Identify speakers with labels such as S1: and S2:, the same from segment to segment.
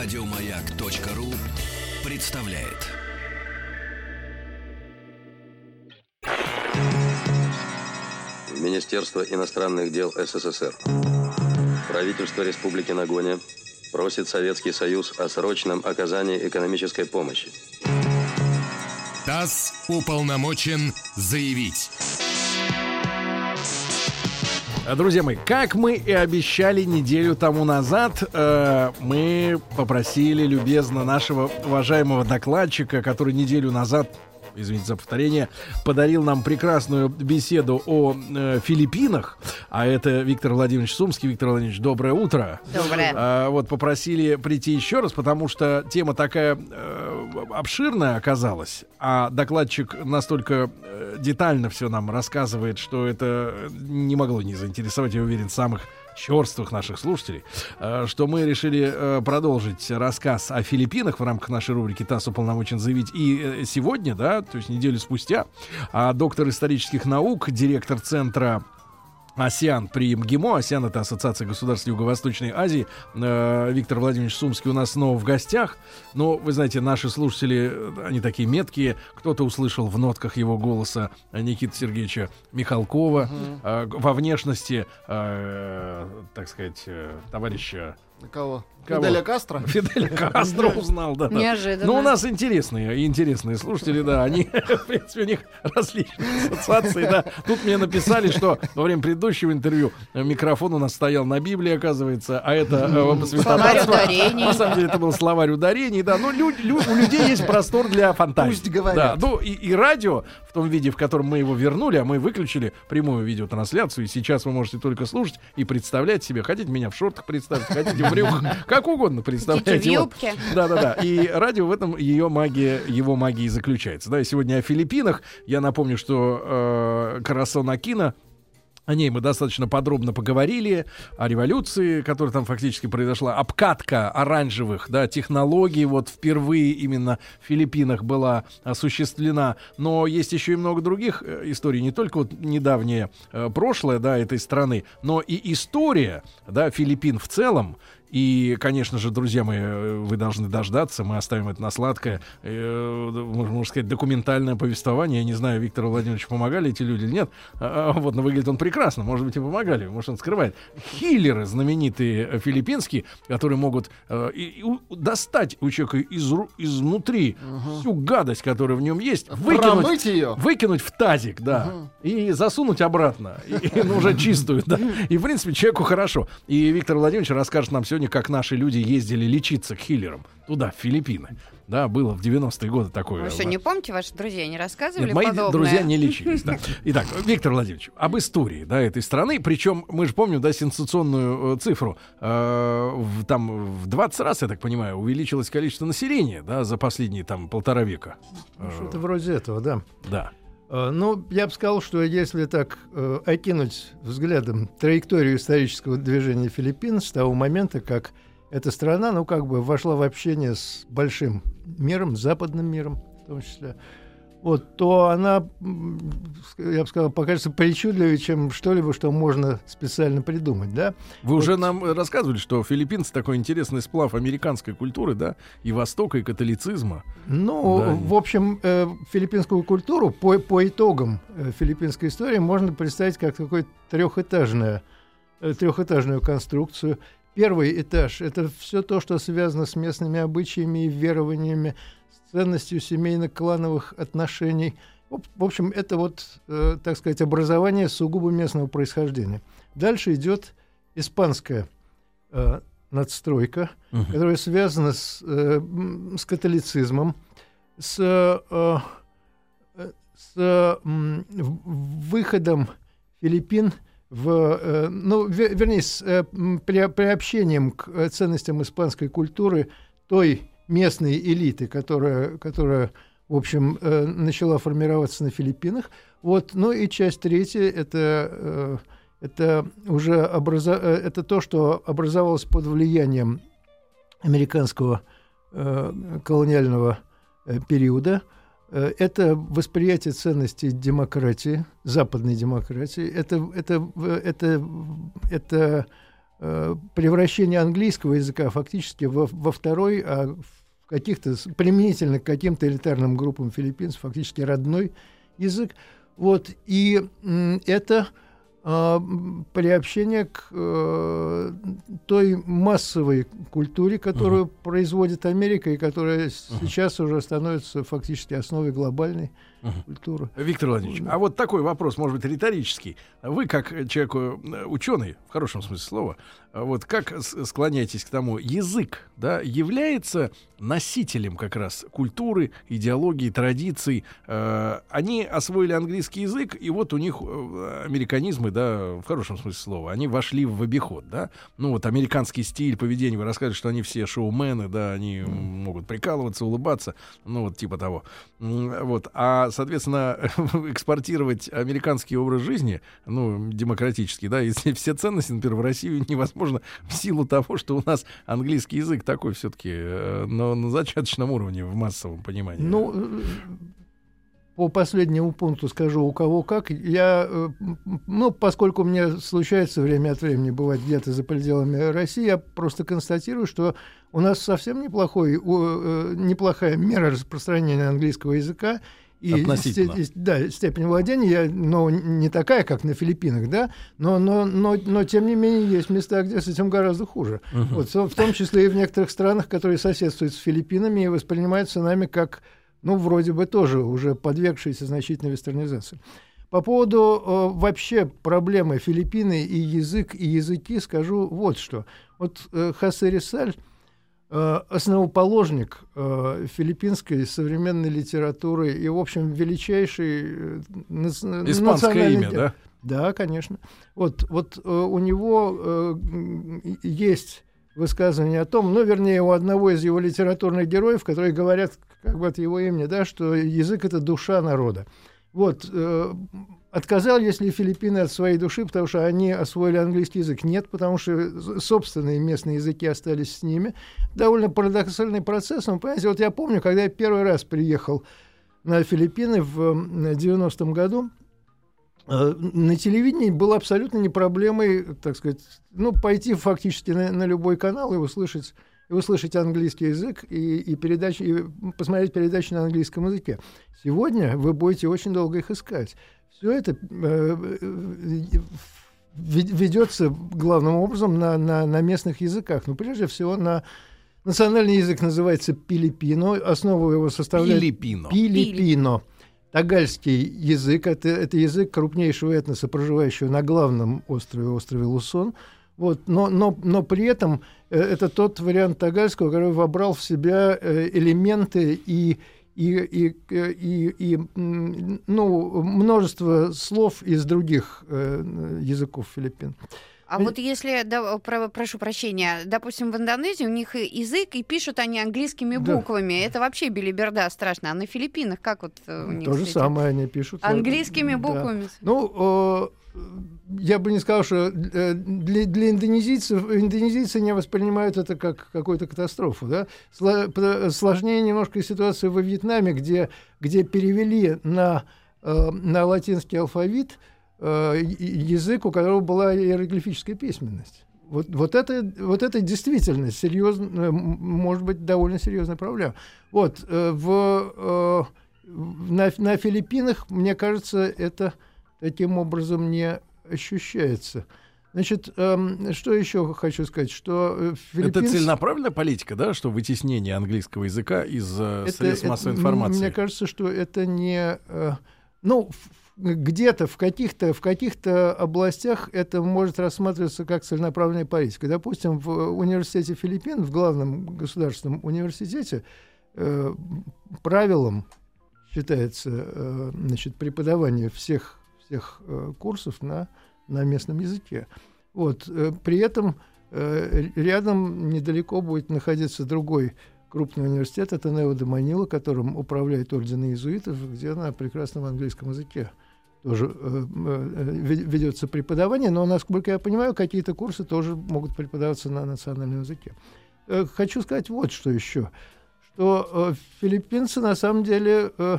S1: Радиомаяк.ру представляет.
S2: Министерство иностранных дел СССР. Правительство Республики Нагоня просит Советский Союз о срочном оказании экономической помощи.
S1: ТАСС уполномочен заявить.
S3: Друзья мои, как мы и обещали неделю тому назад, э, мы попросили любезно нашего уважаемого докладчика, который неделю назад извините за повторение, подарил нам прекрасную беседу о э, Филиппинах. А это Виктор Владимирович Сумский. Виктор Владимирович, доброе утро.
S4: Доброе.
S3: А, вот попросили прийти еще раз, потому что тема такая э, обширная оказалась, а докладчик настолько э, детально все нам рассказывает, что это не могло не заинтересовать, я уверен, самых черствых наших слушателей, э, что мы решили э, продолжить рассказ о Филиппинах в рамках нашей рубрики «ТАСС уполномочен заявить». И э, сегодня, да, то есть неделю спустя, а доктор исторических наук, директор Центра АСИАН при МГИМО. АСИАН — это Ассоциация государств Юго-Восточной Азии. Э, Виктор Владимирович Сумский у нас снова в гостях. Но, вы знаете, наши слушатели, э, они такие меткие. Кто-то услышал в нотках его голоса Никиты Сергеевича Михалкова. Э, во внешности, так сказать, товарища...
S5: Кого?
S3: Кого?
S5: Фиделя Кастро?
S3: Фиделя Кастро узнал, да. да.
S4: Неожиданно.
S3: Ну, у нас интересные, интересные слушатели, да, они, в принципе, у них различные ассоциации, да. Тут мне написали, что во время предыдущего интервью микрофон у нас стоял на Библии, оказывается, а это э, святотатство.
S4: ударений.
S3: На самом деле это был словарь ударений, да. Но лю- лю- у людей есть простор для фантазии.
S5: Пусть говорят.
S3: Да, ну и, и радио в том виде, в котором мы его вернули, а мы выключили прямую видеотрансляцию, и сейчас вы можете только слушать и представлять себе. Хотите меня в шортах представить, хотите в брюках, как угодно представляйте.
S4: Хотите в юбке.
S3: Да-да-да. И радио в этом ее магия, его магия заключается. Да, и сегодня о Филиппинах. Я напомню, что э, Карасон Акина о ней мы достаточно подробно поговорили, о революции, которая там фактически произошла, обкатка оранжевых да, технологий вот впервые именно в Филиппинах была осуществлена. Но есть еще и много других э, историй, не только вот недавнее э, прошлое да, этой страны, но и история да, Филиппин в целом. И, конечно же, друзья мои, э, вы должны дождаться, мы оставим это на сладкое, э, можно сказать, документальное повествование. Я не знаю, Виктору Владимировичу помогали эти люди или нет. А, а, вот, но выглядит он прекрасно, может быть, и помогали, может, он скрывает. Хиллеры знаменитые э, филиппинские, которые могут э, и- и у- достать у человека из, изнутри всю гадость, которая в нем есть, выкинуть,
S5: ее?
S3: выкинуть в тазик, да, и засунуть обратно, и, и, ну, уже чистую, да. И, в принципе, человеку хорошо. И Виктор Владимирович расскажет нам сегодня, как наши люди ездили лечиться к хиллерам туда, в Филиппины. Да, было в 90-е годы такое.
S4: Вы что, не помните, ваши друзья не рассказывали
S3: Нет, мои
S4: подобное?
S3: друзья не лечились. Да. Итак, Виктор Владимирович, об истории да, этой страны. Причем мы же помним да, сенсационную э, цифру. Э, в, там в 20 раз, я так понимаю, увеличилось количество населения да, за последние там полтора века. Э,
S6: Что-то вроде этого, да.
S3: да.
S6: Э, Ну, я бы сказал, что если так э, окинуть взглядом траекторию исторического движения Филиппин с того момента, как эта страна, ну, как бы вошла в общение с большим миром, западным миром в том числе, вот, то она, я бы сказал, покажется причудливее, чем что-либо, что можно специально придумать, да?
S3: Вы уже нам рассказывали, что филиппинцы такой интересный сплав американской культуры, да, и Востока, и католицизма.
S6: Ну,
S3: Да.
S6: в общем, э, филиппинскую культуру по, по итогам э, филиппинской истории можно представить как какую-то трехэтажную, э, трехэтажную конструкцию. Первый этаж — это все то, что связано с местными обычаями и верованиями, ценностью семейно-клановых отношений. В общем, это вот, э, так сказать, образование сугубо местного происхождения. Дальше идет испанская э, надстройка, которая связана с, э, с католицизмом, с, э, э, с в- выходом Филиппин в, э, ну, ве- вернее, с э, при- приобщением к э, ценностям испанской культуры той местной элиты, которая, которая в общем, э, начала формироваться на Филиппинах. Вот, ну и часть третья это э, это уже образа- э, это то, что образовалось под влиянием американского э, колониального э, периода. Э, это восприятие ценностей демократии, западной демократии. Это, это, это, это э, превращение английского языка фактически во, во второй, а каких-то применительно к каким-то элитарным группам филиппинцев фактически родной язык. Вот, и это э, приобщение к э, той массовой культуре, которую uh-huh. производит Америка и которая uh-huh. сейчас уже становится фактически основой глобальной uh-huh. культуры.
S3: Виктор Владимирович, а вот такой вопрос, может быть, риторический. Вы, как человек э, ученый, в хорошем смысле слова, вот как склоняетесь к тому, язык да, является носителем как раз культуры, идеологии, традиций. Э, они освоили английский язык, и вот у них э, американизмы, да, в хорошем смысле слова, они вошли в обиход, да. Ну вот американский стиль поведения, вы рассказываете, что они все шоумены, да, они mm. могут прикалываться, улыбаться, ну вот типа того. Вот. А, соответственно, экспортировать американский образ жизни, ну, демократический, да, если все ценности, например, в Россию невозможно возможно, в силу того, что у нас английский язык такой все-таки э, на, на зачаточном уровне в массовом понимании.
S6: Ну, э, по последнему пункту скажу, у кого как. Я, э, ну, поскольку мне случается время от времени бывать где-то за пределами России, я просто констатирую, что у нас совсем неплохой, неплохая мера распространения английского языка,
S3: и Относительно.
S6: Сте, да, степень владения, но не такая, как на Филиппинах, да, но, но, но, но тем не менее есть места, где с этим гораздо хуже. Uh-huh. Вот, в том числе и в некоторых странах, которые соседствуют с Филиппинами и воспринимаются нами как, ну, вроде бы тоже уже подвергшиеся значительной вестернизации. По поводу э, вообще проблемы Филиппины и язык, и языки скажу вот что. Вот э, Хосе Рисаль основоположник э, филиппинской современной литературы и, в общем, величайший э,
S3: Испанское имя, да?
S6: Да, конечно. Вот, вот у него есть высказывание о том, ну, вернее, у одного из его литературных героев, которые говорят как бы от его имени, да, что язык — это душа народа. Вот, отказал, если Филиппины от своей души, потому что они освоили английский язык. Нет, потому что собственные местные языки остались с ними. Довольно парадоксальный процесс. Но, понимаете, вот я помню, когда я первый раз приехал на Филиппины в 90-м году, э, на телевидении было абсолютно не проблемой, так сказать, ну, пойти фактически на, на любой канал и услышать и услышать английский язык и, и, передачи, и посмотреть передачи на английском языке. Сегодня вы будете очень долго их искать. Все это э, ведется главным образом на, на, на местных языках. Ну, прежде всего, на национальный язык называется пилипино, основу его составляет...
S3: Пилипино.
S6: Пилипино. Тагальский язык это, это язык крупнейшего этноса, проживающего на главном острове, острове Лусон. Вот, но, но, но при этом э, это тот вариант тагальского, который вобрал в себя э, элементы и и, и, и, и ну, множество слов из других э, языков Филиппин.
S4: А вот если, да, про, прошу прощения, допустим, в Индонезии у них язык, и пишут они английскими буквами. Да. Это вообще билиберда страшно. А на Филиппинах как вот э, у них?
S6: То же самое они пишут.
S4: Английскими буквами. Да.
S6: Ну, я бы не сказал, что э, для, для индонезийцев, индонезийцы не воспринимают это как какую-то катастрофу. Да? Сложнее немножко ситуация во Вьетнаме, где, где перевели на, э, на латинский алфавит э, язык, у которого была иероглифическая письменность. Вот, вот, это, вот это действительно серьезно, может быть, довольно серьезная проблема. Вот, в, на, на Филиппинах, мне кажется, это таким образом не ощущается. Значит, эм, что еще хочу сказать, что
S3: э, филиппинс... Это целенаправленная политика, да, что вытеснение английского языка из э, это, средств массовой это, информации?
S6: Мне кажется, что это не... Э, ну, где-то в каких-то в каких-то областях это может рассматриваться как целенаправленная политика. Допустим, в университете Филиппин, в главном государственном университете, э, правилом считается э, значит, преподавание всех всех э, курсов на, на местном языке. Вот. Э, при этом э, рядом недалеко будет находиться другой крупный университет, это Нео де Манила, которым управляет орден иезуитов, где на прекрасном английском языке тоже э, ведется преподавание, но, насколько я понимаю, какие-то курсы тоже могут преподаваться на национальном языке. Э, хочу сказать вот что еще, что э, филиппинцы на самом деле э,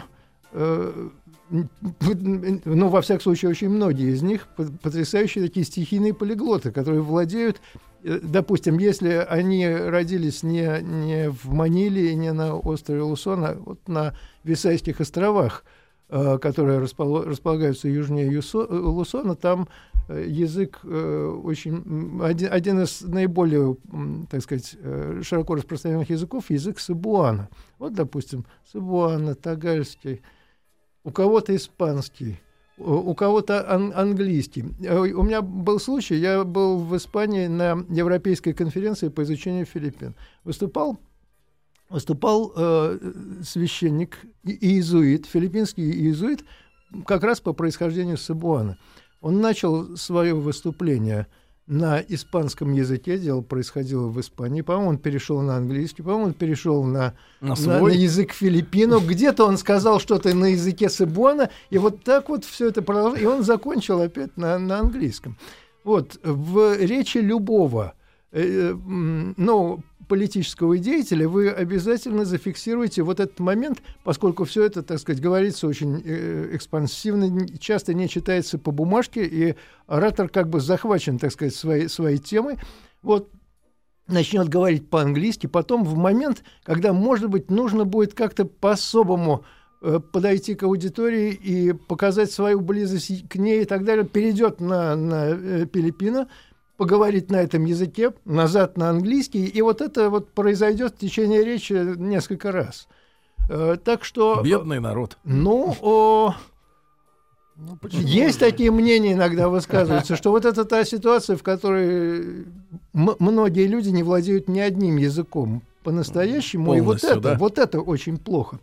S6: ну, во всяком случае, очень многие из них потрясающие такие стихийные полиглоты, которые владеют, э, допустим, если они родились не, не в Маниле и не на острове Лусон, а вот на Висайских островах, э, которые располагаются южнее Лусона, там язык очень один, один из наиболее, так сказать, широко распространенных языков язык сабуана. Вот, допустим, сабуана, тагальский – у кого-то испанский, у кого-то ан- английский. Э, у меня был случай, я был в Испании на Европейской конференции по изучению Филиппин. Выступал, выступал э, священник, иезуит, филиппинский иезуит, как раз по происхождению Сабуана. Он начал свое выступление – на испанском языке, дело происходило в Испании, по-моему, он перешел на английский, по-моему, он перешел на, на, на, на язык Филиппинов, где-то он сказал что-то на языке Сыбуана, и вот так вот все это продолжилось, и он закончил опять на, на английском. Вот, в речи любого, э, э ну, политического деятеля, вы обязательно зафиксируете вот этот момент, поскольку все это, так сказать, говорится очень э, экспансивно, часто не читается по бумажке, и оратор как бы захвачен, так сказать, своей, своей темой. Вот начнет говорить по-английски, потом в момент, когда, может быть, нужно будет как-то по-особому э, подойти к аудитории и показать свою близость к ней и так далее, перейдет на, на э, Пилиппино, поговорить на этом языке, назад на английский, и вот это вот произойдет в течение речи несколько раз. Э, так что...
S3: Бедный народ.
S6: Ну, о, ну, есть такие мнения иногда высказываются, что вот это та ситуация, в которой многие люди не владеют ни одним языком по-настоящему, и вот это, да? вот это очень плохо.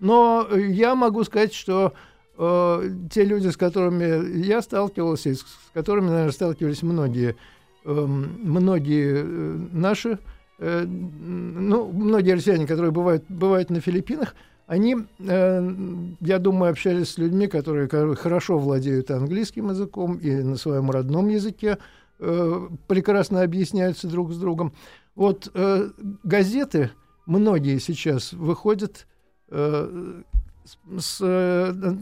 S6: Но я могу сказать, что э, те люди, с которыми я сталкивался, с которыми, наверное, сталкивались многие многие э, наши, э, ну, многие россияне, которые бывают, бывают на Филиппинах, они, э, я думаю, общались с людьми, которые, хорошо владеют английским языком и на своем родном языке прекрасно объясняются друг с другом. Вот газеты, многие сейчас выходят с,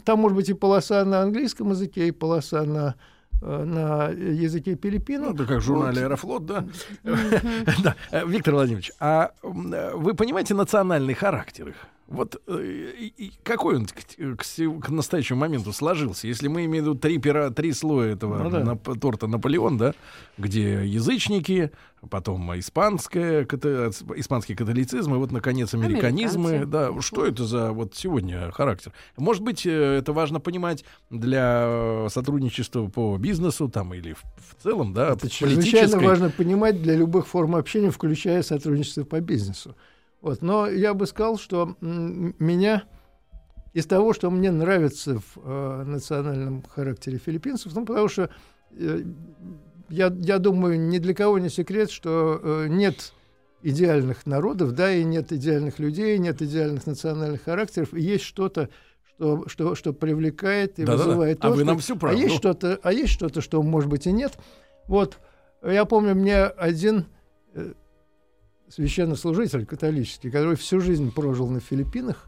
S6: там может быть и полоса на английском языке, и полоса на на языке Пилиппинов.
S3: Ну, это как в журнале «Аэрофлот», да? да. Э, Виктор Владимирович, а э, вы понимаете национальный характер их? Вот э, какой он к, к, к настоящему моменту сложился? Если мы имеем в виду три, пера, три слоя этого ну, да. на, торта Наполеон, да, где язычники, потом испанское, ката, испанский католицизм, и вот, наконец, американизмы. Американцы. Да, что это за вот сегодня характер? Может быть, э, это важно понимать для сотрудничества по бизнесу там или в, в целом, да,
S6: это чрезвычайно важно понимать для любых форм общения, включая сотрудничество по бизнесу. Вот. Но я бы сказал, что меня из того, что мне нравится в э, национальном характере филиппинцев, ну, потому что э, я, я думаю, ни для кого не секрет, что э, нет идеальных народов, да, и нет идеальных людей, нет идеальных национальных характеров, и есть что-то, что, что, что привлекает и да, вызывает
S3: да, да. А вы нам всю правду.
S6: А есть что-то, а есть что-то, что, может быть, и нет. Вот, я помню, мне один э, священнослужитель католический, который всю жизнь прожил на Филиппинах,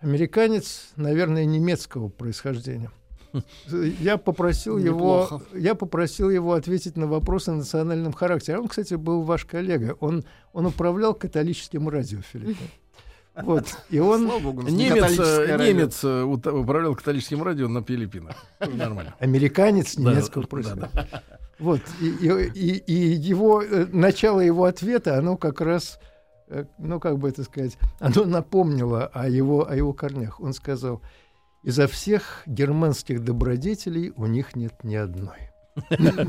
S6: американец, наверное, немецкого происхождения. Я попросил его, я попросил его ответить на вопросы о национальном характере. Он, кстати, был ваш коллега. Он, он управлял католическим радио Филиппин. Вот. И он...
S3: Богу, немец, э, немец э, управлял католическим радио на Филиппинах. Нормально.
S6: Американец немецкого да, происхождения. Да, да. Вот, и, и, и его, э, начало его ответа, оно как раз, э, ну, как бы это сказать, оно напомнило о его, о его корнях. Он сказал, изо всех германских добродетелей у них нет ни одной.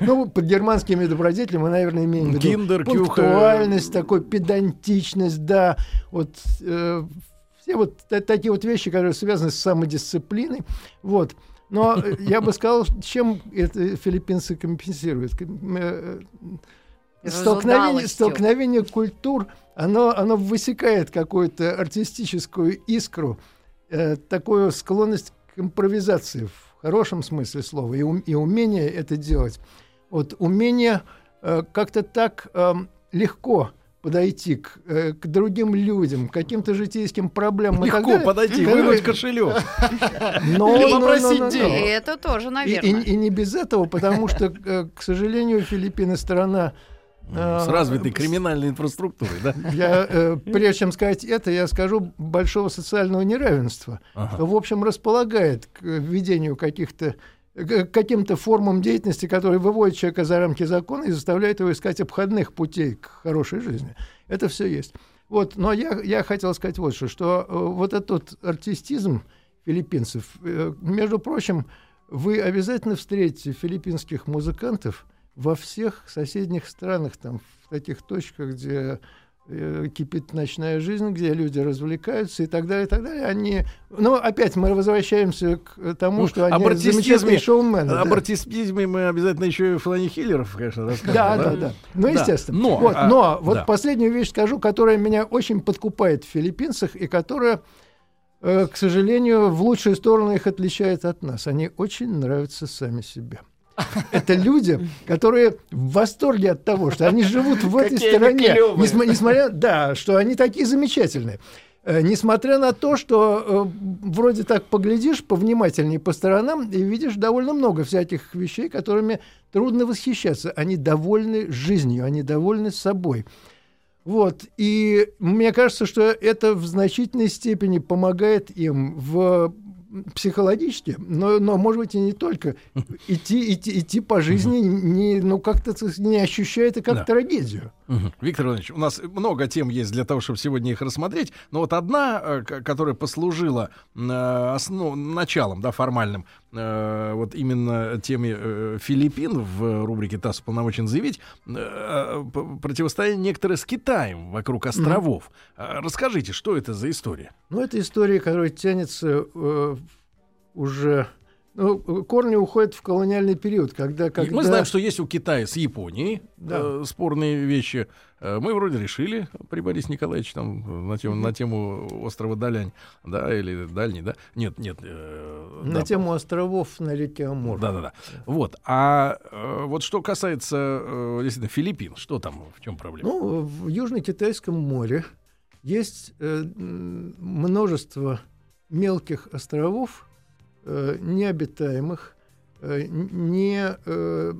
S6: Ну, под германскими добродетелями мы, наверное, имеем в виду пунктуальность, такой педантичность, да, вот э, все вот такие вот вещи, которые связаны с самодисциплиной, вот. Но э, я бы сказал, чем это филиппинцы компенсируют? Э, столкновение, столкновение культур, оно, оно высекает какую-то артистическую искру, э, такую склонность к импровизации в хорошем смысле слова, и, и умение это делать. Вот умение э, как-то так э, легко подойти к, э, к другим людям, к каким-то житейским проблемам.
S3: Легко
S6: далее,
S3: подойти,
S6: как
S3: вынуть кошелек.
S6: Но-
S3: попросить денег.
S4: И это тоже, наверное.
S6: и- и не без этого, потому что, э, к сожалению, Филиппины страна... э,
S3: С развитой криминальной инфраструктурой, да?
S6: Я, э, прежде чем сказать это, я скажу большого социального неравенства,
S3: Ага.
S6: что, в общем, располагает к введению каких-то к каким-то формам деятельности, которые выводят человека за рамки закона и заставляют его искать обходных путей к хорошей жизни. Это все есть. Вот, но я, я хотел сказать вот что, что э, вот этот артистизм филиппинцев, э, между прочим, вы обязательно встретите филиппинских музыкантов во всех соседних странах, там, в таких точках, где кипит ночная жизнь, где люди развлекаются и так далее, и так далее. Они, ну, опять мы возвращаемся к тому,
S3: Ну,
S6: что они
S3: об артистизме-
S6: шоумены. да.
S3: Об артистизме мы обязательно еще и Флани Хиллеров, конечно, расскажем.
S6: Да, да, да. Ну,
S3: Да.
S6: естественно.
S3: Но,
S6: вот,
S3: а,
S6: но вот
S3: да.
S6: последнюю вещь скажу, которая меня очень подкупает в филиппинцах и которая, э, к сожалению, в лучшую сторону их отличает от нас. Они очень нравятся сами себе. Это люди, которые в восторге от того, что они живут в этой стране, несмотря, да, что они такие замечательные. Э, Несмотря на то, что э, вроде так поглядишь повнимательнее по сторонам и видишь довольно много всяких вещей, которыми трудно восхищаться. Они довольны жизнью, они довольны собой. Вот. И мне кажется, что это в значительной степени помогает им в психологически, но, но может быть и не только идти, идти, идти по жизни, не, ну как-то не ощущая это как
S3: Да.
S6: трагедию.
S3: Мгм. Виктор Иванович, у нас много тем есть для того, чтобы сегодня их рассмотреть, но вот одна, э, которая послужила э, основ- началом, да, формальным, э, вот именно теме Филиппин в рубрике «ТАСС уполномочен заявить», противостояние некоторое с Китаем вокруг островов. Э, Расскажите, что это за история?
S6: Ну, это история, которая тянется уже... Ну, корни уходят в колониальный период, когда... Когда...
S3: Мы знаем, что есть у Китая с Японией
S6: Да.
S3: э, спорные вещи. Э, Мы вроде решили при Борисе Николаевиче там э, на тему, на тему острова Далянь, да, или Дальний, да? Нет, нет. э,
S6: На
S3: да,
S6: тему островов на реке Амур.
S3: Да, да, да. Вот. А э, вот что касается э, действительно Филиппин, что там, в чем проблема?
S6: Ну, в Южно-Китайском море есть э, множество мелких островов, э, необитаемых, э, не, э,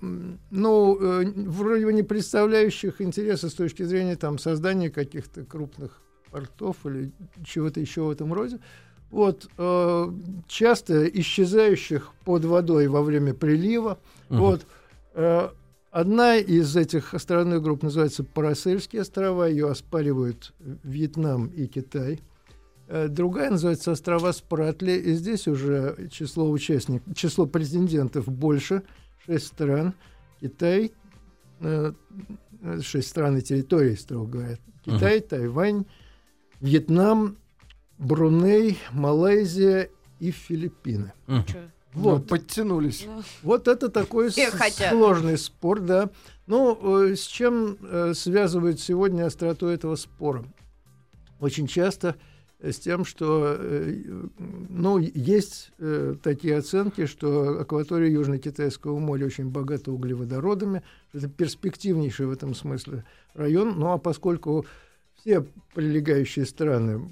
S6: ну, э, вроде бы не представляющих интереса с точки зрения там, создания каких-то крупных портов или чего-то еще в этом роде. Вот, э, часто исчезающих под водой во время прилива.
S3: Мгм.
S6: Вот, э, одна из этих островных групп называется Парасельские острова, ее оспаривают Вьетнам и Китай. Э, Другая называется острова Спратли, и здесь уже число участников, число претендентов больше, шесть стран. Китай, э, шесть стран и территорий, строго говоря. Китай, Тайвань, Вьетнам, Бруней, Малайзия и Филиппины.
S4: Чё?
S6: Вот.
S5: Ну, подтянулись.
S6: Вот это такой с- сложный спор, да. Ну, э, с чем э, связывают сегодня остроту этого спора? Очень часто э, с тем, что э, ну, есть э, такие оценки, что акватория Южно-Китайского моря очень богата углеводородами. Это перспективнейший в этом смысле район. Ну а поскольку все прилегающие страны,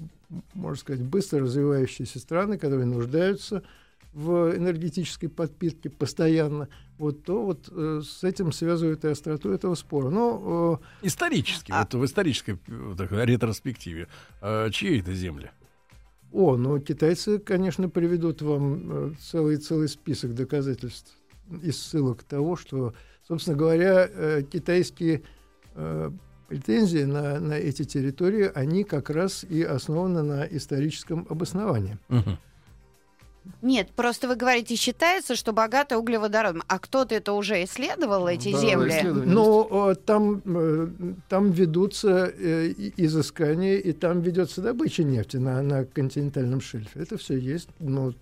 S6: можно сказать, быстро развивающиеся страны, которые нуждаются в энергетической подпитке постоянно, вот, то вот э, с этим связывают и остроту этого спора. Но э,
S3: Исторически,
S4: А-
S3: вот в исторической э, такой ретроспективе, э, чьи это земли?
S6: О, ну китайцы, конечно, приведут вам э, целый целый список доказательств и ссылок того, что, собственно говоря, э, китайские э, претензии на, на эти территории, они как раз и основаны на историческом обосновании.
S3: Мгм.
S4: Нет, просто вы говорите, считается, что богато углеводородом. А кто-то это уже исследовал, эти
S5: Да,
S4: земли?
S6: Но э, там, э, там ведутся э, изыскания, и там ведется добыча нефти на, на континентальном шельфе. Это все есть. Ну,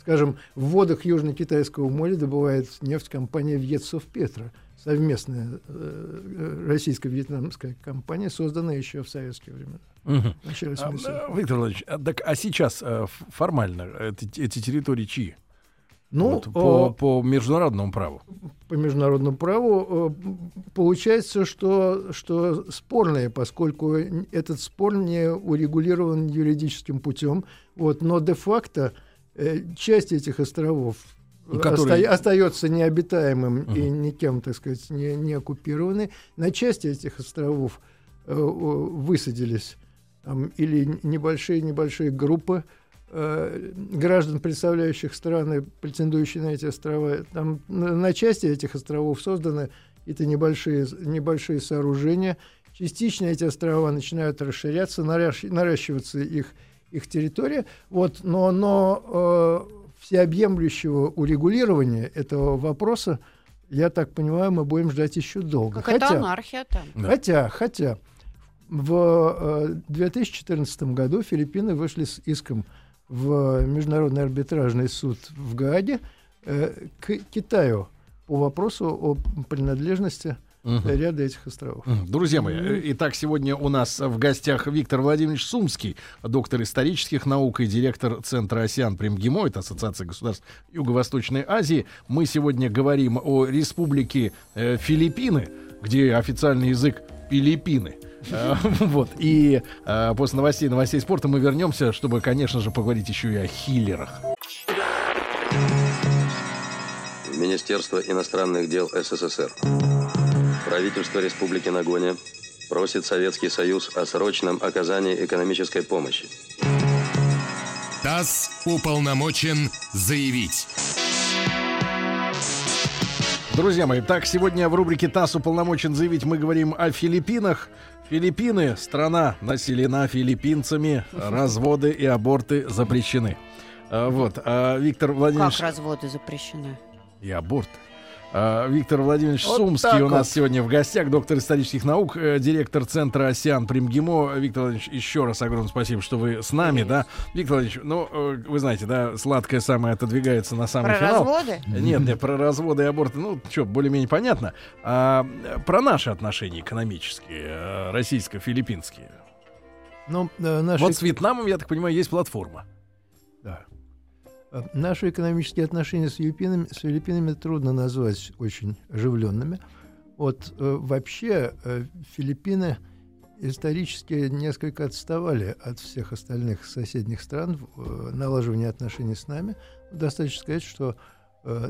S6: скажем, в водах Южно-Китайского моря добывает нефть компания Вьетсов Петра. Совместная э, э, российско-вьетнамская компания, созданная еще в советские времена. Начале
S3: А,
S6: 70-х.
S3: э, Виктор Владимирович, а, так, а сейчас э, формально эти, эти территории чьи? Ну, вот, по, по международному праву.
S6: По международному праву получается, что, что спорное, поскольку этот спор не урегулирован юридическим путем. Вот, но де-факто э, часть этих островов которые... оста- остается необитаемым uh-huh. и никем, так сказать, не, не оккупированный. На части этих островов э, высадились там, или небольшие-небольшие группы э, граждан, представляющих страны, претендующие на эти острова. Там на, на части этих островов созданы это небольшие, небольшие сооружения. Частично эти острова начинают расширяться, наращ, наращиваться их, их территория. Вот, но но э, всеобъемлющего урегулирования этого вопроса, я так понимаю, мы будем ждать еще долго.
S4: Как хотя, это анархия там.
S6: Хотя, хотя в 2014 э, году Филиппины вышли с иском в Международный арбитражный суд в Гааге э, к Китаю по вопросу о принадлежности угу. ряда этих островов.
S3: Друзья мои, итак, сегодня у нас в гостях Виктор Владимирович Сумский, доктор исторических наук и директор Центра «Осиан Примгимо», это Ассоциация государств Юго-Восточной Азии. Мы сегодня говорим о республике э, Филиппины, где официальный язык Филиппины. Э, вот. И э, после новостей, новостей спорта мы вернемся, чтобы, конечно же, поговорить еще и о хиллерах.
S2: Министерство иностранных дел СССР. Правительство Республики Нагоня просит Советский Союз о срочном оказании экономической помощи.
S1: ТАСС уполномочен заявить.
S3: Друзья мои, так, сегодня в рубрике ТАСС уполномочен заявить мы говорим о Филиппинах. Филиппины – страна населена филиппинцами, разводы и аборты запрещены. А, вот, а Виктор Владимирович...
S4: Как разводы запрещены?
S3: И аборты. А, Виктор Владимирович вот Сумский у нас вот. сегодня в гостях, доктор исторических наук, э, директор центра «Осиан Примгимо». Виктор Владимирович, еще раз огромное спасибо, что вы с нами, да. Виктор Владимирович, ну, э, вы знаете, да, сладкое самое отодвигается на самый
S4: про
S3: финал.
S4: Про разводы?
S3: Нет, нет, про разводы и аборты, ну, что, более-менее понятно. А, про наши отношения экономические, э, российско-филиппинские. Ну, наши... Вот с Вьетнамом, я так понимаю, есть платформа.
S6: Да. Э, наши экономические отношения с Филиппинами, с Филиппинами трудно назвать очень оживленными. Вот э, вообще э, Филиппины исторически несколько отставали от всех остальных соседних стран в налаживании отношений с нами. Достаточно сказать, что,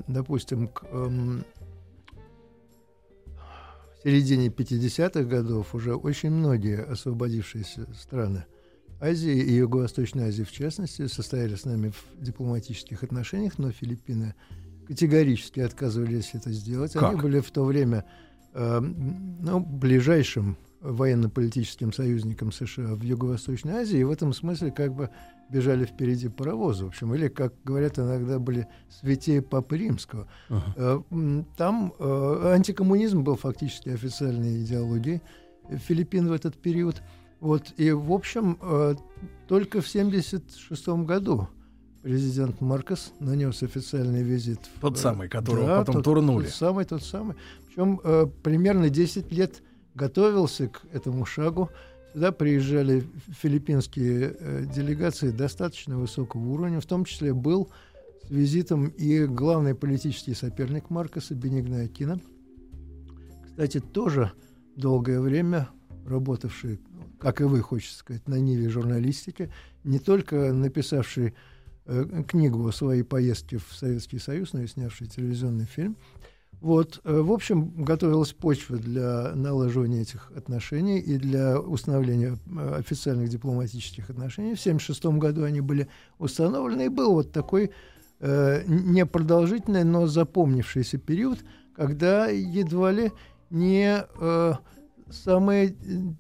S6: допустим, к э, середине 50-х годов уже очень многие освободившиеся страны – Азии и Юго-Восточной Азии в частности состояли с нами в дипломатических отношениях, но Филиппины категорически отказывались это сделать. Как? Они были в то время э, ну, ближайшим военно-политическим союзником США в Юго-Восточной Азии, и в этом смысле как бы бежали впереди паровоза, в общем, или, как говорят иногда, были святее Папы Римского. Uh-huh. Э, там э, антикоммунизм был фактически официальной идеологией Филиппин в этот период – вот, и, в общем, э, только в 1976 году президент Маркос нанес официальный визит.
S3: Тот в, самый, которого да, потом тот, турнули.
S6: Тот самый, тот самый. Причем э, примерно 10 лет готовился к этому шагу. Сюда приезжали филиппинские э, делегации достаточно высокого уровня, в том числе был с визитом и главный политический соперник Маркоса Бенигна Акина. Кстати, тоже долгое время работавший как и вы, хочется сказать, на ниве журналистики, не только написавший э, книгу о своей поездке в Советский Союз, но и снявший телевизионный фильм. Вот, э, в общем, готовилась почва для налаживания этих отношений и для установления э, официальных дипломатических отношений. В 1976 году они были установлены, и был вот такой э, непродолжительный, но запомнившийся период, когда едва ли не э, самые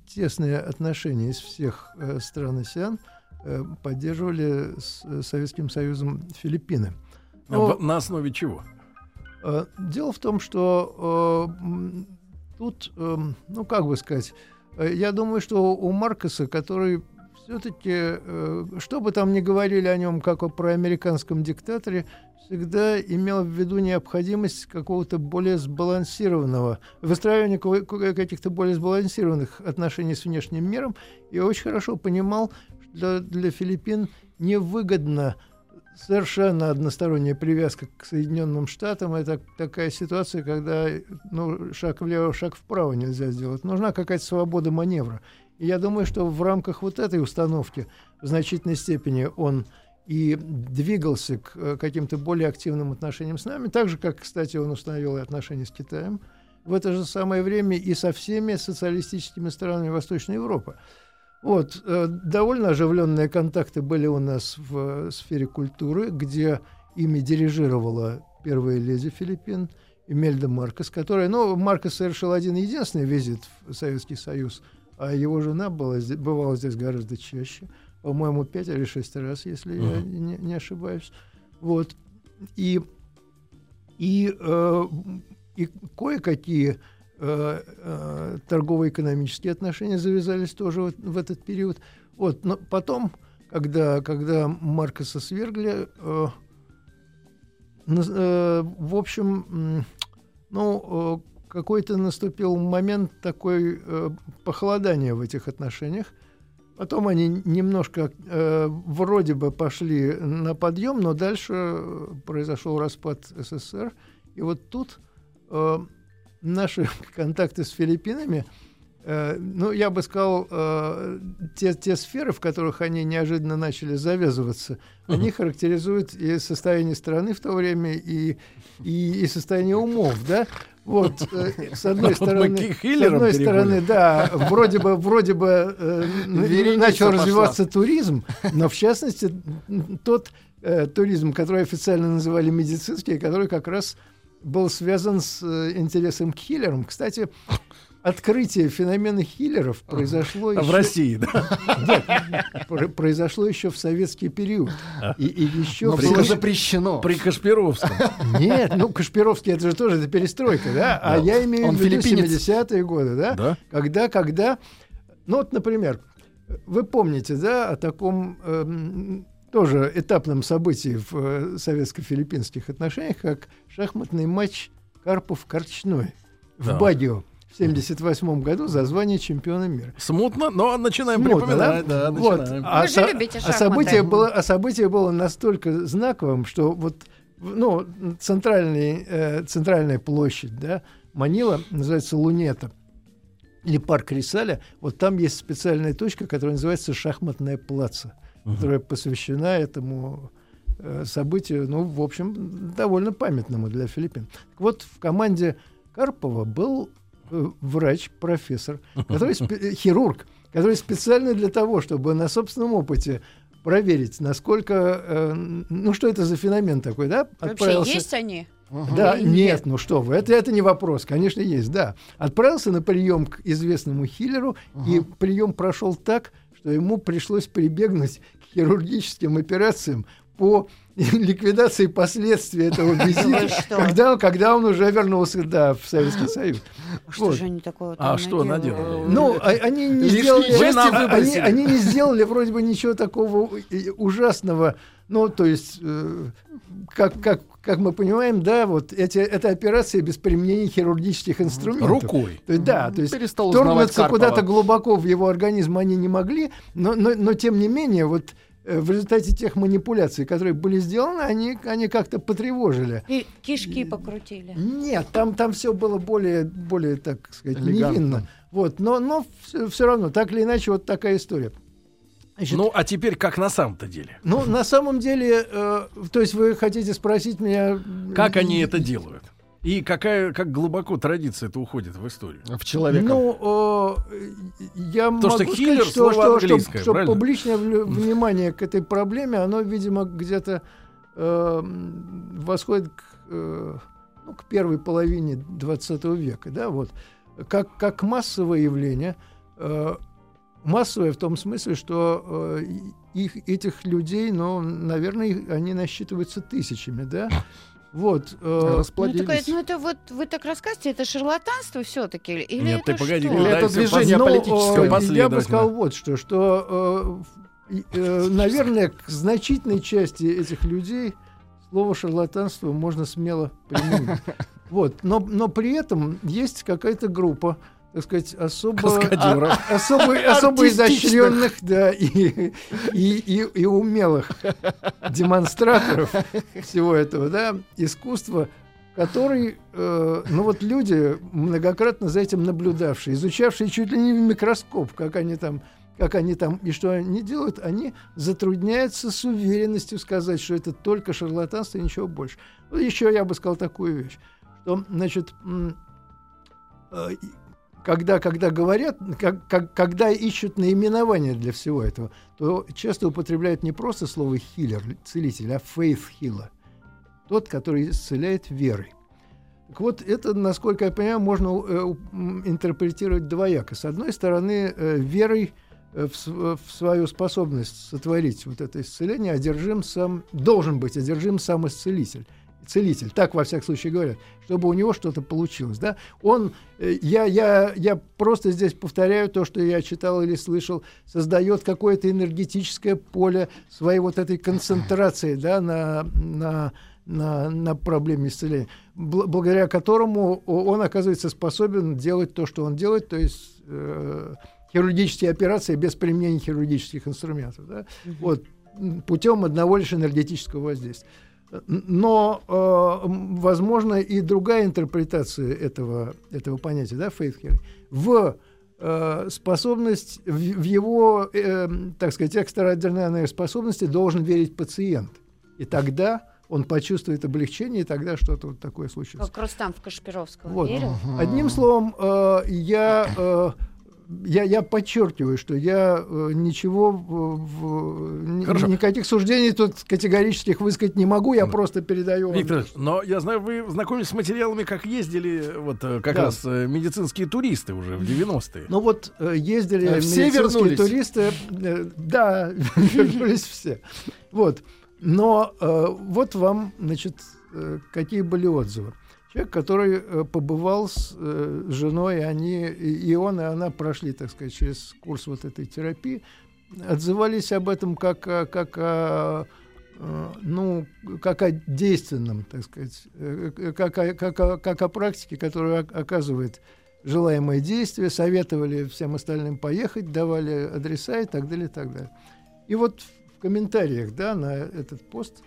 S6: тесные отношения из всех э, стран АСЕАН э, поддерживали с э, Советским Союзом Филиппины.
S3: Но, на основе чего?
S6: Э, дело в том, что э, тут, э, ну как бы сказать, э, я думаю, что у Маркоса, который все-таки, э, что бы там ни говорили о нем, как о проамериканском диктаторе, всегда имел в виду необходимость какого-то более сбалансированного, выстраивания каких-то более сбалансированных отношений с внешним миром, и очень хорошо понимал, что для, для Филиппин невыгодно совершенно односторонняя привязка к Соединенным Штатам. Это такая ситуация, когда ну, шаг влево, шаг вправо нельзя сделать. Нужна какая-то свобода маневра. Я думаю, что в рамках вот этой установки в значительной степени он и двигался к э, каким-то более активным отношениям с нами, так же, как, кстати, он установил и отношения с Китаем в это же самое время и со всеми социалистическими странами Восточной Европы. Вот, э, довольно оживленные контакты были у нас в сфере культуры, где ими дирижировала первая леди Филиппин Эмельда Маркос, которая, ну, Маркос совершил один единственный визит в Советский Союз, а его жена была, бывала здесь гораздо чаще – по-моему, пять или шесть раз, если uh-huh. я не, не ошибаюсь. Вот. И, и, э, и кое-какие э, э, торгово-экономические отношения завязались тоже вот в этот период. Вот. Но потом, когда, когда Маркоса свергли, э, э, в общем, ну, э, какой-то наступил момент такой э, похолодания в этих отношениях. Потом они немножко э, вроде бы пошли на подъем, но дальше произошел распад СССР. И вот тут э, наши контакты с Филиппинами, э, ну, я бы сказал, э, те, те сферы, в которых они неожиданно начали завязываться, uh-huh. они характеризуют и состояние страны в то время, и, и, и состояние умов, да. Вот, э, с одной стороны, с одной стороны, да, вроде бы, вроде бы э, начал развиваться пошла. туризм, но в частности тот э, туризм, который официально называли медицинский, который как раз был связан с э, интересом к хиллерам. Кстати, открытие феномена хиллеров произошло
S3: еще... В России, да?
S6: Нет, произошло еще в советский период.
S3: И, и еще... Но было запрещено. При Кашпировском.
S6: Нет, ну Кашпировский это же тоже это перестройка, да? А я имею в виду 70-е годы, да? Да. Когда, когда... Ну вот, например, вы помните, да, о таком эм, тоже этапном событии в э, советско-филиппинских отношениях, как шахматный матч Карпов-Корчной в да. Бадио в 1978 году за звание чемпиона мира.
S3: Смутно, но начинаем Смутно, припоминать. Да? Да,
S6: вот. А, Вы со- любите а, событие было, а событие было настолько знаковым, что вот ну, центральный, э, центральная площадь, да, Манила, называется Лунета, или парк Рисаля, вот там есть специальная точка, которая называется Шахматная плаца, угу. которая посвящена этому э, событию, ну, в общем, довольно памятному для Филиппин. Так вот, в команде Карпова был врач, профессор, который э, хирург, который специально для того, чтобы на собственном опыте проверить, насколько, э, ну что это за феномен такой, да?
S4: Отправился... Вообще есть они?
S6: Да, нет, нет, ну что вы, это, это не вопрос, конечно, есть, да. Отправился на прием к известному хиллеру, uh и прием прошел так, что ему пришлось прибегнуть к хирургическим операциям по ликвидации последствий этого визита, когда, когда он уже вернулся да, в Советский Союз.
S4: А что же они такого
S3: А что наделали?
S6: Ну, а, они не сделали, они, они не сделали вроде бы ничего такого ужасного. Ну, то есть, э, как, как, как мы понимаем, да, вот эти, это операция без применения хирургических инструментов.
S3: Рукой.
S6: То есть, да, то есть вторгнуться куда-то глубоко в его организм они не могли, но, но, но тем не менее, вот Э, в результате тех манипуляций, которые были сделаны, они, они как-то потревожили.
S4: И кишки покрутили.
S6: Нет, там, там все было более, более, так сказать, Элегантно. невинно. Вот, но, но все, все равно, так или иначе, вот такая история.
S3: Значит, ну, а теперь как на самом-то деле?
S6: Ну, на самом деле, э, то есть вы хотите спросить меня...
S3: Как они это делают? И какая, как глубоко традиция это уходит в историю?
S6: В человека. Ну, э, я То, могу что сказать, что, что, что, что, что публичное внимание к этой проблеме, оно, видимо, где-то э, восходит к, э, ну, к первой половине 20 века, да, вот. Как, как массовое явление, э, массовое в том смысле, что э, их, этих людей, ну, наверное, они насчитываются тысячами, да, вот,
S4: э, расплодились. Ну, такое, ну, это вот вы так рассказываете, это шарлатанство все-таки? Или
S3: Нет,
S4: это
S3: ты погоди,
S4: что?
S3: Или это движение ну, политическое
S6: э, Я бы сказал вот что, что, э, э, наверное, к значительной части этих людей слово шарлатанство можно смело применить. Вот, но, но при этом есть какая-то группа так сказать, особо, а- особо, особо изощренных да, и, и, и, и умелых демонстраторов всего этого да, искусства, который, э, ну вот люди, многократно за этим наблюдавшие, изучавшие чуть ли не в микроскоп, как они там как они там и что они делают, они затрудняются с уверенностью сказать, что это только шарлатанство и ничего больше. Еще я бы сказал такую вещь, что, значит, э, когда, когда говорят, как, как- когда ищут наименование для всего этого, то часто употребляют не просто слово хиллер, целитель, а faith healer. Тот, который исцеляет верой. Так вот, это, насколько я понимаю, можно э, интерпретировать двояко. С одной стороны, э, верой э, в, с- в свою способность сотворить вот это исцеление одержим сам, должен быть одержим сам исцелитель. Целитель, так во всяком случае говорят, чтобы у него что-то получилось. Да? Он, э, я, я, я просто здесь повторяю то, что я читал или слышал, создает какое-то энергетическое поле своей вот этой концентрации да, на, на, на, на проблеме исцеления, бл- благодаря которому он оказывается способен делать то, что он делает, то есть э, хирургические операции без применения хирургических инструментов. Да? Вот, путем одного лишь энергетического воздействия. Но, э, возможно, и другая интерпретация этого, этого понятия, да, faith healing, в э, способность, в, в его, э, так сказать, экстраординарные способности должен верить пациент. И тогда он почувствует облегчение, и тогда что-то вот такое случится.
S4: Как Рустам в Кашпировского
S6: Вот.
S4: верил?
S6: Одним словом, э, я, э, я, я подчеркиваю, что я э, ничего, в-
S3: Хорошо.
S6: никаких суждений тут категорических высказать не могу, я просто передаю вам.
S3: Виктор, но я знаю, вы знакомились с материалами, как ездили вот э, как
S6: Да.
S3: раз э, медицинские туристы уже в 90-е.
S6: Ну вот ездили
S5: А все
S6: медицинские
S5: вернулись?
S6: туристы, да, вернулись все. Вот. Но вот вам, значит, какие были отзывы. Человек, который э, побывал с э, женой, они, и он, и она прошли, так сказать, через курс вот этой терапии, отзывались об этом как о, как о, э, ну, как о действенном, так сказать, э, э, как о, как о, как о практике, которая ок- оказывает желаемое действие, советовали всем остальным поехать, давали адреса и так далее, и так далее. И вот в комментариях, да, на этот пост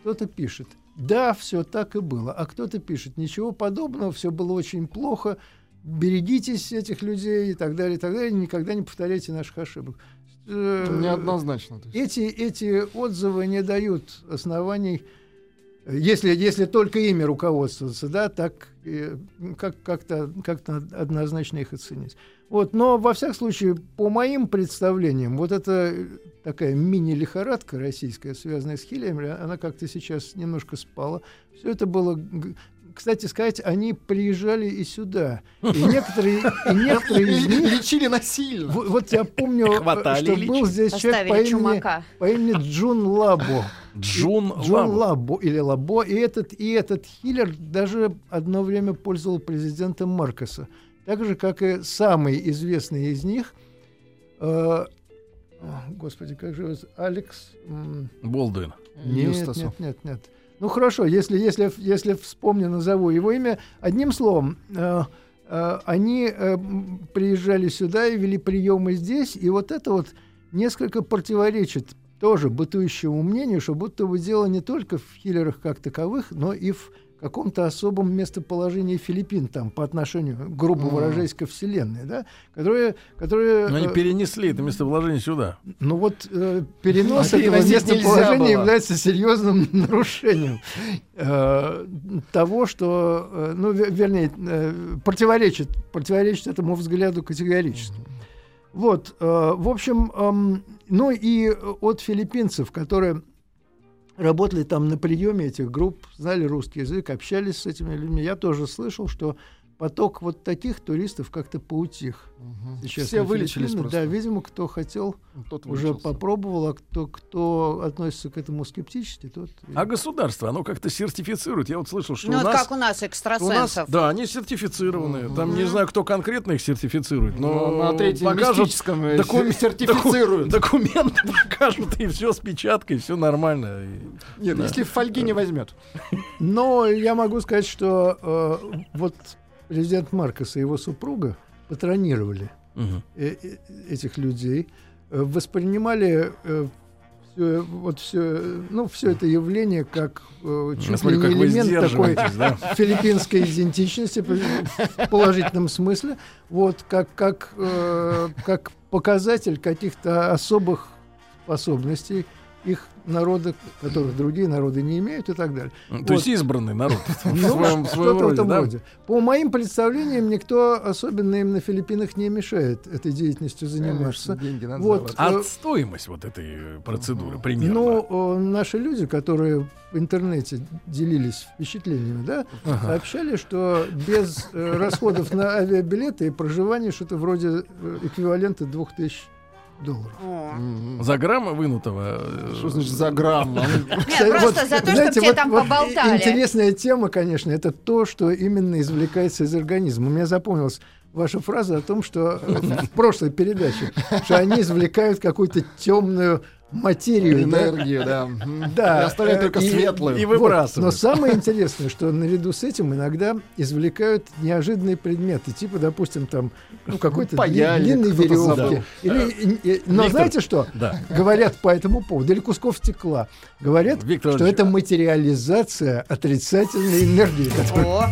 S6: кто-то пишет, да, все так и было, а кто-то пишет, ничего подобного, все было очень плохо, берегитесь этих людей и так далее, и так далее, никогда не повторяйте наших ошибок. Э,
S5: Неоднозначно.
S6: эти, эти отзывы не дают оснований, если, если только ими руководствоваться, да, так э, как, как-то, как-то однозначно их оценить. Вот, но, во всяком случае, по моим представлениям, вот эта э, такая мини-лихорадка российская, связанная с хилием, она как-то сейчас немножко спала. Все это было... Кстати сказать, они приезжали и сюда. И некоторые, и некоторые из них...
S5: Лечили насильно.
S6: Вот, вот я помню, э,
S3: Хватали
S6: что
S3: и
S6: был здесь человек по имени,
S4: чумака.
S6: по имени Джун Лабо.
S3: Джун,
S6: И- Джон
S3: Лабо.
S6: Лабо или Лабо. И этот, и этот хиллер даже одно время пользовал президента Маркоса. Так же, как и самый известный из них. э, о, господи, как же его? Алекс...
S3: Болдуин.
S6: нет,
S5: Юстасу.
S6: нет, нет, нет. Ну хорошо, если, если, если вспомню, назову его имя. Одним словом, э, э, они э, приезжали сюда и вели приемы здесь, и вот это вот несколько противоречит тоже бытующему мнению, что будто бы дело не только в хиллерах как таковых, но и в каком-то особом местоположении Филиппин там по отношению, грубо выражаясь, ко Вселенной, да, которые, которые
S3: Но они
S6: э,
S3: перенесли это местоположение сюда.
S6: ну вот э, перенос
S5: А
S6: этого местоположения является серьезным нарушением э, того, что, э, ну, ве- вернее, э, противоречит, противоречит этому взгляду категорически. Вот, э, в общем, эм, ну и от филиппинцев, которые работали там на приеме этих групп, знали русский язык, общались с этими людьми, я тоже слышал, что поток вот таких туристов как-то поутих.
S5: Мгм.
S6: Сейчас
S5: Все вылечились просто.
S6: Да, видимо, кто хотел,
S5: Тот
S6: уже
S5: вылечился.
S6: попробовал, а кто, кто относится к этому скептически, тот...
S3: А государство, оно как-то сертифицирует. Я вот слышал, что
S4: Ну,
S3: у
S4: вот
S3: нас...
S4: как у нас
S3: у нас,
S4: экстрасенсов.
S3: да, они сертифицированы. Там не знаю, кто конкретно их сертифицирует, но
S5: Но на третьем
S3: покажут
S5: мистическом
S3: докум-
S5: сертифицируют.
S3: документы покажут, и все с печаткой, все нормально. И-
S5: Нет,
S3: Да.
S5: если в фольге не возьмет.
S6: Но я могу сказать, что э, вот президент Маркос и его супруга патронировали э- э- этих людей, э, воспринимали э, всё- вот все, ну, все это явление как э, чуть ли
S3: смотрю,
S6: не
S3: как вы
S6: элемент такой
S3: да?
S6: филиппинской идентичности в положительном смысле, вот как как э, как показатель каких-то особых способностей их народа, которых другие народы не имеют и так далее.
S3: То
S6: Вот.
S3: есть избранный народ в
S6: Ну,
S3: своем,
S6: что-то в
S3: роде,
S6: этом
S3: да?
S6: роде. По моим представлениям, никто особенно им на Филиппинах не мешает этой деятельностью заниматься.
S5: Конечно,
S6: Вот.
S3: А стоимость вот этой процедуры примерно?
S6: Ну, наши люди, которые в интернете делились впечатлениями, да, сообщали, что без э, расходов на авиабилеты и проживание что-то вроде эквивалента 2000 долларов.
S4: О.
S3: За грамм вынутого? э,
S5: Что значит за грамм? А ну,
S4: Нет, просто за то, чтобы тебе там поболтали.
S6: Интересная тема, конечно, это то, что именно извлекается из организма. Мне запомнилась ваша фраза о том, что э, в прошлой передаче, что они извлекают какую-то темную материю. да?
S5: Энергию, да.
S6: Да,
S5: И оставляют
S6: э,
S5: только
S6: и-
S5: светлую.
S3: и
S6: Вот.
S3: выбрасывают.
S6: Но самое интересное, что наряду с этим иногда извлекают неожиданные предметы, типа, допустим, там ну, какой-то дли-
S5: Паяльник
S6: длинной веревки. Или, э, но
S3: Виктор.
S6: знаете что?
S3: Да.
S6: Говорят по этому поводу, или кусков стекла. Говорят,
S3: Виктор
S6: что это материализация отрицательной энергии. которая-
S4: О,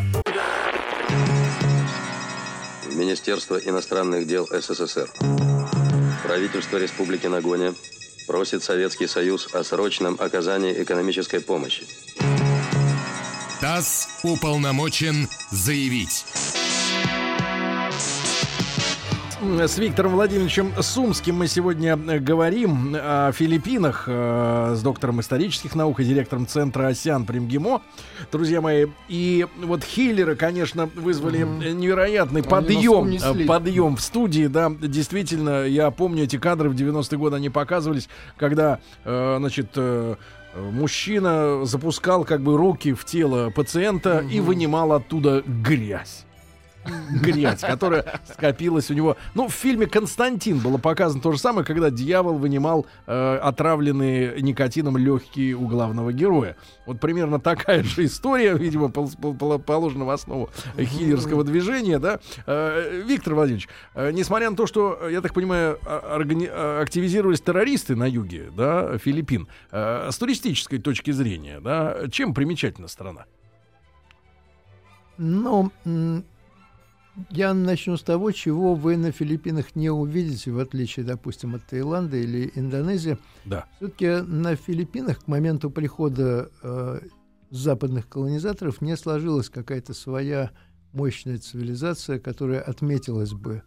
S2: Министерство иностранных дел СССР. Правительство Республики Нагоня просит Советский Союз о срочном оказании экономической помощи.
S1: ТАСС уполномочен заявить.
S3: С Виктором Владимировичем Сумским мы сегодня э, говорим о Филиппинах э, с доктором исторических наук и директором центра ОСЯН Примгимо. Друзья мои, и вот хиллеры, конечно, вызвали невероятный
S5: нас
S3: подъем, э, подъем в студии, да, действительно, я помню эти кадры в 90-е годы, они показывались, когда, значит, мужчина запускал как бы руки в тело пациента и вынимал оттуда грязь грязь, которая скопилась у него. Ну, в фильме «Константин» было показано то же самое, когда дьявол вынимал э, отравленные никотином легкие у главного героя. Вот примерно такая же история, видимо, пол- пол- пол- положена в основу хиллерского движения, да. Э, Виктор Владимирович, э, несмотря на то, что, я так понимаю, органи- а, активизировались террористы на юге, да, Филиппин, э, с туристической точки зрения, да, чем примечательна страна?
S6: М, я начну с того, чего вы на Филиппинах не увидите, в отличие, допустим, от Таиланда или Индонезии.
S3: Да.
S6: Все-таки на Филиппинах к моменту прихода э, западных колонизаторов не сложилась какая-то своя мощная цивилизация, которая отметилась бы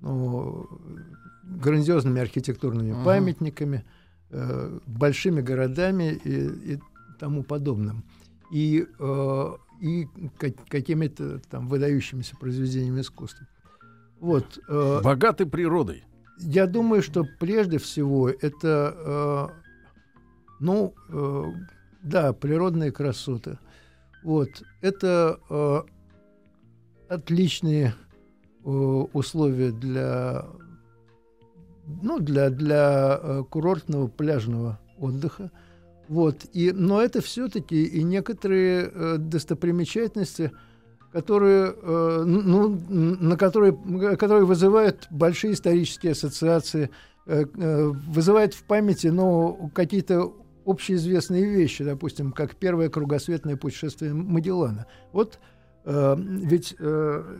S6: ну, грандиозными архитектурными
S5: Мгм.
S6: памятниками, э, большими городами и, и тому подобным. И, э, и ка- какими-то там выдающимися произведениями искусства. Вот. э,
S3: Богаты природой.
S6: я думаю, что прежде всего это, э, ну, э, да, природные красоты. Вот. Это э, отличные э, условия для, ну, для, для э, курортного пляжного отдыха. Вот. И, но это все-таки и некоторые э, достопримечательности, которые, э, ну, на которые, которые вызывают большие исторические ассоциации, э, э, вызывают в памяти ну, какие-то общеизвестные вещи, допустим, как первое кругосветное путешествие Магеллана. Вот э, ведь э,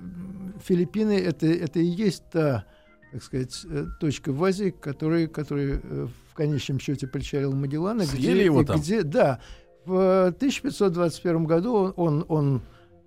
S6: Филиппины это, это и есть та, так сказать, э, точка в Азии, которой, которой э, в конечном счете причалил Магеллан. и
S3: Съели
S6: где-
S3: его там?
S6: где- да. В 1521 году он, он, он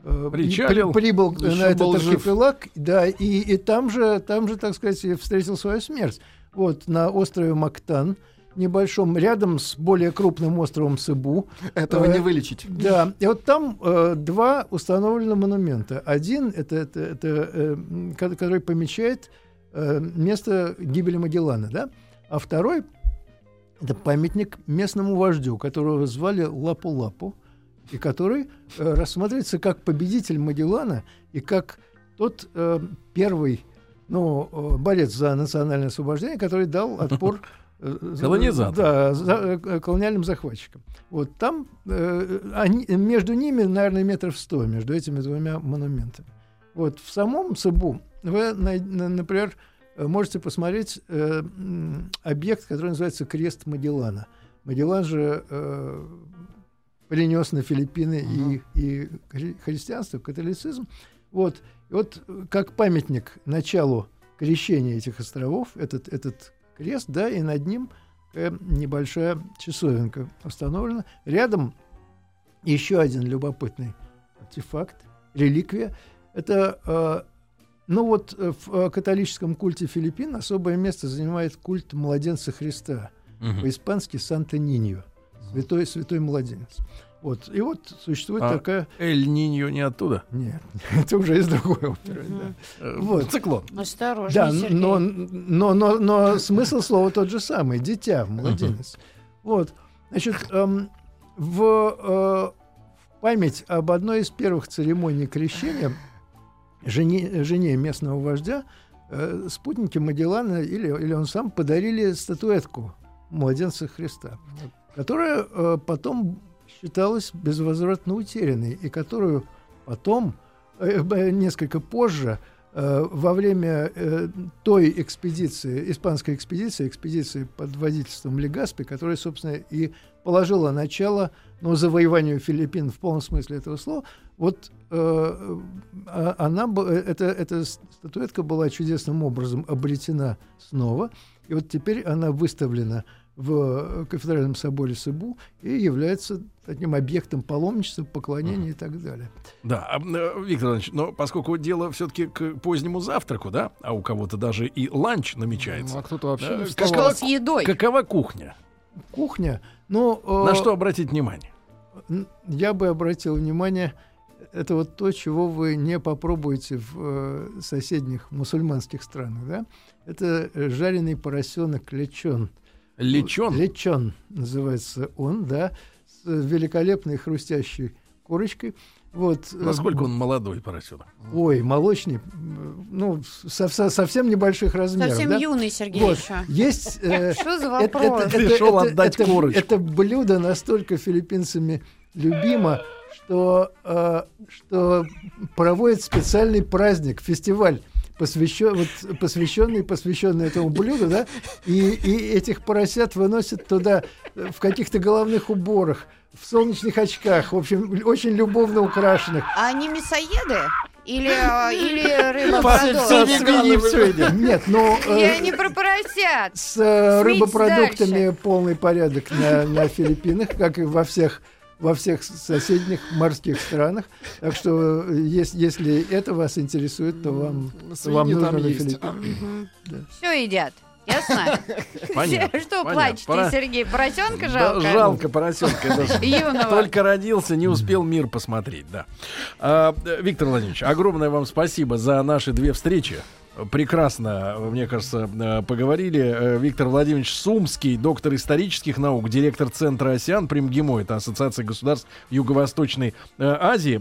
S6: э,
S3: Причалил?
S6: при- прибыл на этот
S5: жив.
S6: архипелаг, да, и, и там же, там же, так сказать, встретил свою смерть. Вот на острове Мактан, небольшом, рядом с более крупным островом Сыбу.
S5: Этого
S6: Э,
S5: не вылечить.
S6: Да, и вот там э, два установлены монумента. Один это, это, это э, который помечает э, место гибели Магеллана, да, а второй это памятник местному вождю, которого звали Лапу-Лапу, и который э, рассматривается как победитель Магеллана и как тот э, первый ну, э, борец за национальное освобождение, который дал отпор э, за-
S3: Колонизаторам.
S6: Да, за- колониальным захватчикам. Вот там э, они, между ними, наверное, метров сто, между этими двумя монументами. Вот в самом Сыбу вы, на- на- например, можете посмотреть э, объект, который называется крест Магеллана. Магеллан же э, принес на Филиппины и, и хри- христианство, католицизм. Вот. И вот э, как памятник началу крещения этих островов, этот, этот крест, да, и над ним э, небольшая часовенка установлена. Рядом еще один любопытный артефакт, реликвия. Это, э, ну вот э, в э, католическом культе Филиппин особое место занимает культ младенца Христа.
S3: Мгм.
S6: По-испански Санта-Ниньо. Святой, святой младенец. Вот. И вот существует
S3: А
S6: такая...
S3: Эль Ниньо не оттуда.
S6: Нет, это уже из другой оперы. да.
S3: Э,
S6: Вот.
S3: Циклон.
S4: Осторожно,
S6: Да,
S4: Сергей.
S6: но, но, но, но смысл слова тот же самый. Дитя, младенец. Вот. Значит, эм, в, э, в память об одной из первых церемоний крещения жене, жене местного вождя э, спутники Магеллана или, или он сам подарили статуэтку младенца Христа, которая э, потом считалась безвозвратно утерянной и которую потом, э, э, несколько позже, э, во время э, той экспедиции, испанской экспедиции, экспедиции под водительством Легаспи, которая, собственно, и положила начало ну, завоеванию Филиппин в полном смысле этого слова, вот э, а- она, э, эта, эта статуэтка была чудесным образом обретена снова, и вот теперь она выставлена в кафедральном соборе Сыбу и является таким объектом паломничества, поклонения и так далее.
S3: Да, а, э, Виктор Иванович, но поскольку дело все-таки к позднему завтраку, да, а у кого-то даже и ланч
S5: Ну,
S3: намечается.
S5: а кто-то вообще
S3: Да,
S5: не
S3: как
S5: вставал.
S4: С едой.
S3: Какова кухня?
S6: Кухня, ну... э,
S3: На что обратить внимание?
S6: Я бы обратил внимание, это вот то, чего вы не попробуете в э, соседних мусульманских странах, да? Это э, жареный поросенок лечон.
S3: Лечен?
S6: Лечон называется он, да, с великолепной хрустящей корочкой. Вот, э,
S3: Насколько он молодой поросенок?
S6: Ой, молочный, ну, со- со- совсем небольших размеров.
S4: Совсем
S6: да?
S4: юный Сергей
S6: Вот,
S4: еще.
S6: есть... э,
S4: Что за
S6: это-
S4: вопрос?
S6: это-
S3: Пришел
S6: это-
S3: отдать
S6: это-
S3: корочку.
S6: Это блюдо настолько филиппинцами любимо, что, э, что проводят специальный праздник, фестиваль, посвящен, вот, посвященный, посвященный этому блюду, да, и, и этих поросят выносят туда в каких-то головных уборах, в солнечных очках, в общем, очень любовно украшенных.
S4: А они мясоеды? Или, э, или
S3: свиньи всё идет.
S6: Нет, но э,
S4: Я не про поросят.
S6: с э, рыбопродуктами полный порядок на, на Филиппинах, как и во всех во всех соседних морских странах. Так что, э, ес- если это вас интересует, то вам,
S5: Свиньи
S6: вам нужно на. Филиппины.
S4: Все едят. Ясно?
S3: Понятно.
S4: Что
S3: понятно.
S4: плачете,
S3: Пора-
S4: Сергей? Поросенка
S3: Да,
S4: жалко?
S3: жалко поросенка.
S4: Юного.
S3: Только родился, не успел мир посмотреть, да. А, Виктор Владимирович, огромное вам спасибо за наши две встречи. Прекрасно, мне кажется, э, поговорили. Э, Виктор Владимирович Сумский, доктор исторических наук, директор Центра «Осиан» при МГИМО, это Ассоциация государств Юго-Восточной э, Азии.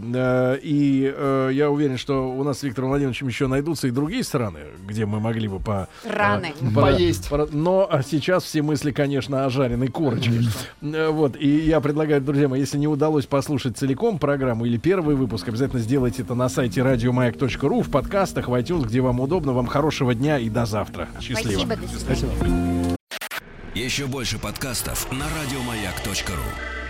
S3: И я уверен, что у нас с Виктором Владимировичем еще найдутся и другие страны, где мы могли бы по...
S4: Раны.
S3: по-
S5: Поесть.
S3: по- Но сейчас все мысли, конечно, о жареной корочке. Вот, и я предлагаю, друзья мои, если не удалось послушать целиком программу или первый выпуск, обязательно сделайте это на сайте радиомаяк.ру, в подкастах, в iTunes, где вам удобно. Вам хорошего дня и до завтра. Счастливо.
S4: Спасибо, до свидания.
S1: Еще больше подкастов на радиомаяк.ру.